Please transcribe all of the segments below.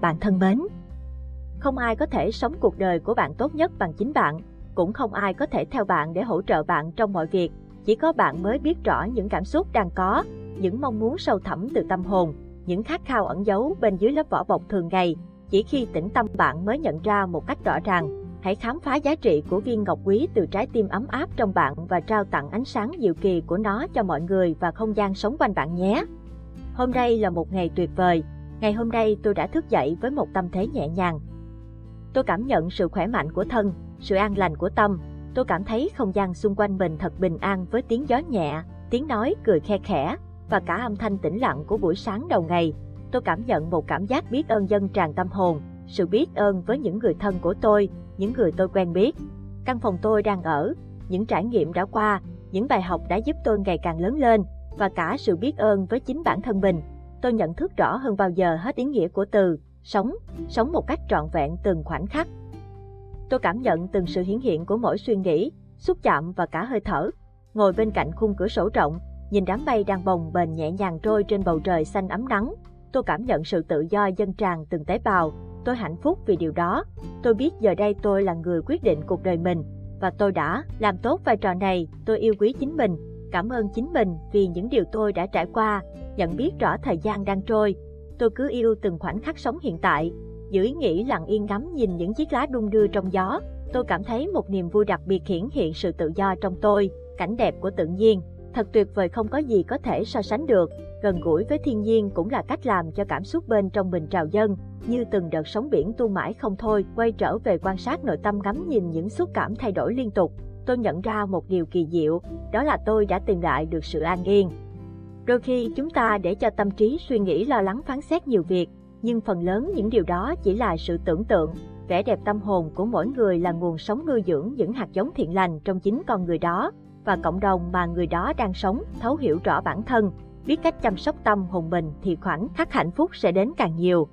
Bạn thân mến, không ai có thể sống cuộc đời của bạn tốt nhất bằng chính bạn, cũng không ai có thể theo bạn để hỗ trợ bạn trong mọi việc, chỉ có bạn mới biết rõ những cảm xúc đang có, những mong muốn sâu thẳm từ tâm hồn, những khát khao ẩn giấu bên dưới lớp vỏ bọc thường ngày. Chỉ khi tĩnh tâm bạn mới nhận ra một cách rõ ràng, hãy khám phá giá trị của viên ngọc quý từ trái tim ấm áp trong bạn và trao tặng ánh sáng diệu kỳ của nó cho mọi người và không gian sống quanh bạn nhé. Hôm nay là một ngày tuyệt vời. Ngày hôm nay tôi đã thức dậy với một tâm thế nhẹ nhàng. Tôi cảm nhận sự khỏe mạnh của thân, sự an lành của tâm. Tôi cảm thấy không gian xung quanh mình thật bình an với tiếng gió nhẹ, tiếng nói cười khe khẽ và cả âm thanh tĩnh lặng của buổi sáng đầu ngày. Tôi cảm nhận một cảm giác biết ơn dân tràn tâm hồn, sự biết ơn với những người thân của tôi, những người tôi quen biết. Căn phòng tôi đang ở, những trải nghiệm đã qua, những bài học đã giúp tôi ngày càng lớn lên và cả sự biết ơn với chính bản thân mình. Tôi nhận thức rõ hơn bao giờ hết ý nghĩa của từ sống, sống một cách trọn vẹn từng khoảnh khắc. Tôi cảm nhận từng sự hiển hiện của mỗi suy nghĩ, xúc chạm và cả hơi thở. Ngồi bên cạnh khung cửa sổ rộng, nhìn đám mây đang bồng bềnh nhẹ nhàng trôi trên bầu trời xanh ấm nắng. Tôi cảm nhận sự tự do dân tràn từng tế bào. Tôi hạnh phúc vì điều đó. Tôi biết giờ đây tôi là người quyết định cuộc đời mình. Và tôi đã làm tốt vai trò này. Tôi yêu quý chính mình. Cảm ơn chính mình vì những điều tôi đã trải qua. Nhận biết rõ thời gian đang trôi. Tôi cứ yêu từng khoảnh khắc sống hiện tại. Giữ ý nghĩ lặng yên ngắm nhìn những chiếc lá đung đưa trong gió. Tôi cảm thấy một niềm vui đặc biệt hiển hiện sự tự do trong tôi, cảnh đẹp của tự nhiên, Thật tuyệt vời không có gì có thể so sánh được, gần gũi với thiên nhiên cũng là cách làm cho cảm xúc bên trong mình trào dâng, như từng đợt sóng biển tu mãi không thôi, quay trở về quan sát nội tâm ngắm nhìn những xúc cảm thay đổi liên tục. Tôi nhận ra một điều kỳ diệu, đó là tôi đã tìm lại được sự an yên. Đôi khi chúng ta để cho tâm trí suy nghĩ lo lắng phán xét nhiều việc, nhưng phần lớn những điều đó chỉ là sự tưởng tượng, vẻ đẹp tâm hồn của mỗi người là nguồn sống nuôi dưỡng những hạt giống thiện lành trong chính con người đó, và cộng đồng mà người đó đang sống, thấu hiểu rõ bản thân, biết cách chăm sóc tâm hồn mình thì khoảnh khắc hạnh phúc sẽ đến càng nhiều.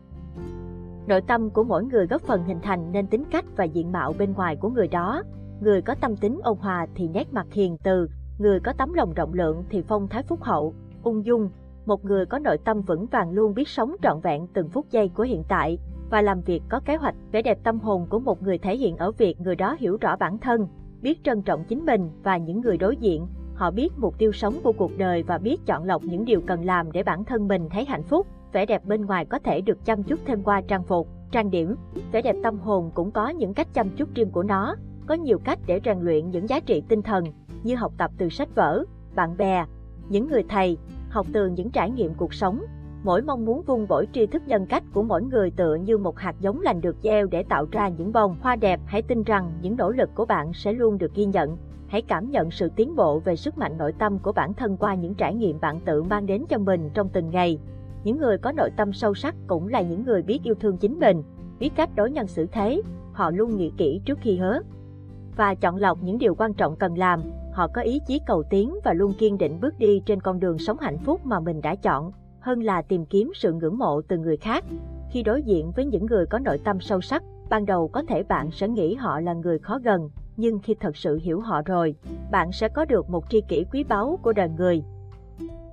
Nội tâm của mỗi người góp phần hình thành nên tính cách và diện mạo bên ngoài của người đó. Người có tâm tính ôn hòa thì nét mặt hiền từ, người có tấm lòng rộng lượng thì phong thái phúc hậu, ung dung. Một người có nội tâm vững vàng luôn biết sống trọn vẹn từng phút giây của hiện tại và làm việc có kế hoạch. Vẻ đẹp tâm hồn của một người thể hiện ở việc người đó hiểu rõ bản thân, biết trân trọng chính mình và những người đối diện. Họ biết mục tiêu sống của cuộc đời và biết chọn lọc những điều cần làm để bản thân mình thấy hạnh phúc. Vẻ đẹp bên ngoài có thể được chăm chút thêm qua trang phục, trang điểm. Vẻ đẹp tâm hồn cũng có những cách chăm chút riêng của nó. Có nhiều cách để rèn luyện những giá trị tinh thần, như học tập từ sách vở, bạn bè, những người thầy, học từ những trải nghiệm cuộc sống, Mỗi mong muốn vun bổi tri thức nhân cách của mỗi người tựa như một hạt giống lành được gieo để tạo ra những bông hoa đẹp. Hãy tin rằng những nỗ lực của bạn sẽ luôn được ghi nhận. Hãy cảm nhận sự tiến bộ về sức mạnh nội tâm của bản thân qua những trải nghiệm bạn tự mang đến cho mình trong từng ngày. Những người có nội tâm sâu sắc cũng là những người biết yêu thương chính mình, biết cách đối nhân xử thế. Họ luôn nghĩ kỹ trước khi hứa và chọn lọc những điều quan trọng cần làm. Họ có ý chí cầu tiến và luôn kiên định bước đi trên con đường sống hạnh phúc mà mình đã chọn hơn là tìm kiếm sự ngưỡng mộ từ người khác. Khi đối diện với những người có nội tâm sâu sắc, ban đầu có thể bạn sẽ nghĩ họ là người khó gần, nhưng khi thật sự hiểu họ rồi, bạn sẽ có được một tri kỷ quý báu của đời người.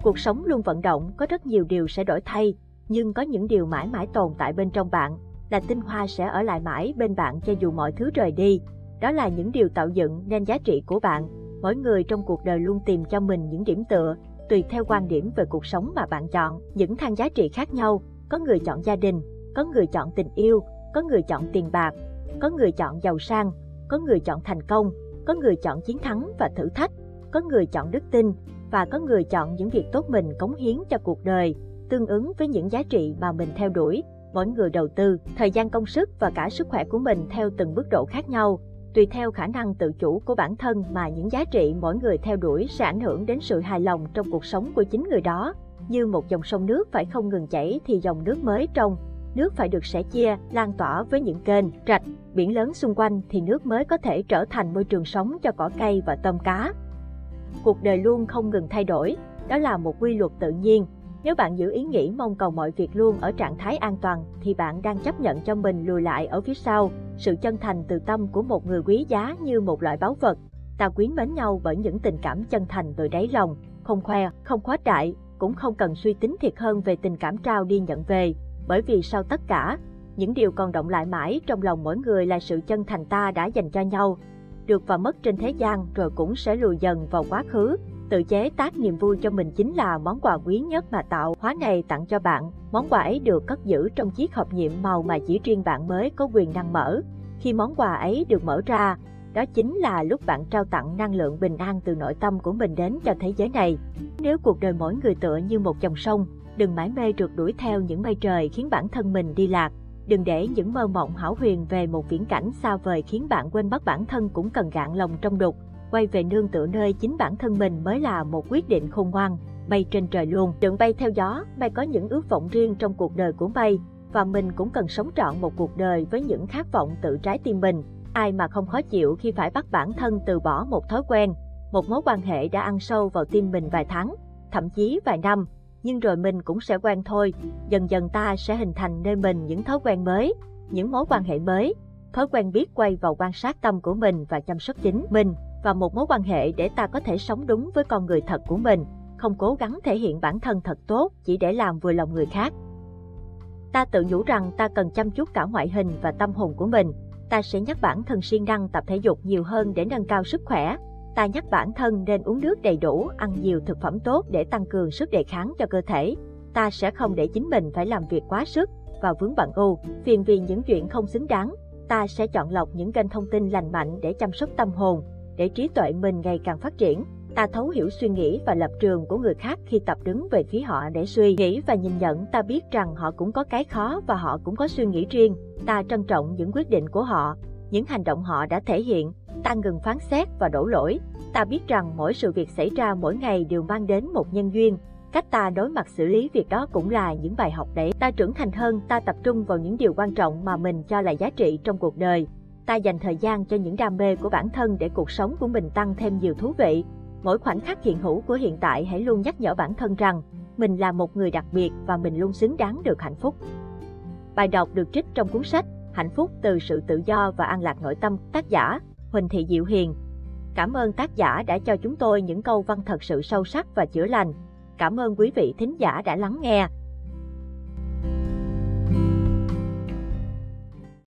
Cuộc sống luôn vận động, có rất nhiều điều sẽ đổi thay, nhưng có những điều mãi mãi tồn tại bên trong bạn, là tinh hoa sẽ ở lại mãi bên bạn cho dù mọi thứ rời đi. Đó là những điều tạo dựng nên giá trị của bạn. Mỗi người trong cuộc đời luôn tìm cho mình những điểm tựa, tùy theo quan điểm về cuộc sống mà bạn chọn. Những thang giá trị khác nhau, có người chọn gia đình, có người chọn tình yêu, có người chọn tiền bạc, có người chọn giàu sang, có người chọn thành công, có người chọn chiến thắng và thử thách, có người chọn đức tin và có người chọn những việc tốt mình cống hiến cho cuộc đời, tương ứng với những giá trị mà mình theo đuổi. Mỗi người đầu tư thời gian công sức và cả sức khỏe của mình theo từng mức độ khác nhau Tùy theo khả năng tự chủ của bản thân mà những giá trị mỗi người theo đuổi sẽ ảnh hưởng đến sự hài lòng trong cuộc sống của chính người đó. Như một dòng sông nước phải không ngừng chảy thì dòng nước mới trong, nước phải được sẻ chia, lan tỏa với những kênh, rạch, biển lớn xung quanh thì nước mới có thể trở thành môi trường sống cho cỏ cây và tôm cá. Cuộc đời luôn không ngừng thay đổi, đó là một quy luật tự nhiên, nếu bạn giữ ý nghĩ mong cầu mọi việc luôn ở trạng thái an toàn thì bạn đang chấp nhận cho mình lùi lại ở phía sau. Sự chân thành từ tâm của một người quý giá như một loại báu vật. Ta quý mến nhau bởi những tình cảm chân thành từ đáy lòng, không khoe, không khoát đại, cũng không cần suy tính thiệt hơn về tình cảm trao đi nhận về. Bởi vì sau tất cả, Những điều còn động lại mãi trong lòng mỗi người là sự chân thành ta đã dành cho nhau. Được và mất trên thế gian rồi cũng sẽ lùi dần vào quá khứ, tự chế tác niềm vui cho mình chính là món quà quý nhất mà tạo hóa này tặng cho bạn. Món quà ấy được cất giữ trong chiếc hộp nhiệm màu mà chỉ riêng bạn mới có quyền năng mở. Khi món quà ấy được mở ra, đó chính là lúc bạn trao tặng năng lượng bình an từ nội tâm của mình đến cho thế giới này. Nếu cuộc đời mỗi người tựa như một dòng sông, đừng mãi mê rượt đuổi theo những mây trời khiến bản thân mình đi lạc. Đừng để những mơ mộng hảo huyền về một viễn cảnh xa vời khiến bạn quên mất bản thân cũng cần gạn lòng trong đục. Quay về nương tựa nơi chính bản thân mình mới là một quyết định khôn ngoan. Bay trên trời luôn, đừng bay theo gió, bay có những ước vọng riêng trong cuộc đời của bay, và mình cũng cần sống trọn một cuộc đời với những khát vọng tự trái tim mình. Ai mà không khó chịu khi phải bắt bản thân từ bỏ một thói quen, một mối quan hệ đã ăn sâu vào tim mình vài tháng, thậm chí vài năm, nhưng rồi mình cũng sẽ quen thôi. Dần dần ta sẽ hình thành nơi mình những thói quen mới, những mối quan hệ mới, thói quen biết quay vào quan sát tâm của mình và chăm sóc chính mình và một mối quan hệ để ta có thể sống đúng với con người thật của mình, không cố gắng thể hiện bản thân thật tốt chỉ để làm vừa lòng người khác. Ta tự nhủ rằng ta cần chăm chút cả ngoại hình và tâm hồn của mình, ta sẽ nhắc bản thân siêng năng tập thể dục nhiều hơn để nâng cao sức khỏe. Ta nhắc bản thân nên uống nước đầy đủ, ăn nhiều thực phẩm tốt để tăng cường sức đề kháng cho cơ thể. Ta sẽ không để chính mình phải làm việc quá sức và vướng bận ưu, phiền vì những chuyện không xứng đáng. Ta sẽ chọn lọc những kênh thông tin lành mạnh để chăm sóc tâm hồn, để trí tuệ mình ngày càng phát triển. Ta thấu hiểu suy nghĩ và lập trường của người khác khi tập đứng về phía họ để suy nghĩ và nhìn nhận ta biết rằng họ cũng có cái khó và họ cũng có suy nghĩ riêng. Ta trân trọng những quyết định của họ, những hành động họ đã thể hiện. Ta ngừng phán xét và đổ lỗi. Ta biết rằng mỗi sự việc xảy ra mỗi ngày đều mang đến một nhân duyên. Cách ta đối mặt xử lý việc đó cũng là những bài học để ta trưởng thành hơn, ta tập trung vào những điều quan trọng mà mình cho là giá trị trong cuộc đời ta dành thời gian cho những đam mê của bản thân để cuộc sống của mình tăng thêm nhiều thú vị. Mỗi khoảnh khắc hiện hữu của hiện tại hãy luôn nhắc nhở bản thân rằng mình là một người đặc biệt và mình luôn xứng đáng được hạnh phúc. Bài đọc được trích trong cuốn sách Hạnh phúc từ sự tự do và an lạc nội tâm, tác giả Huỳnh Thị Diệu Hiền. Cảm ơn tác giả đã cho chúng tôi những câu văn thật sự sâu sắc và chữa lành. Cảm ơn quý vị thính giả đã lắng nghe.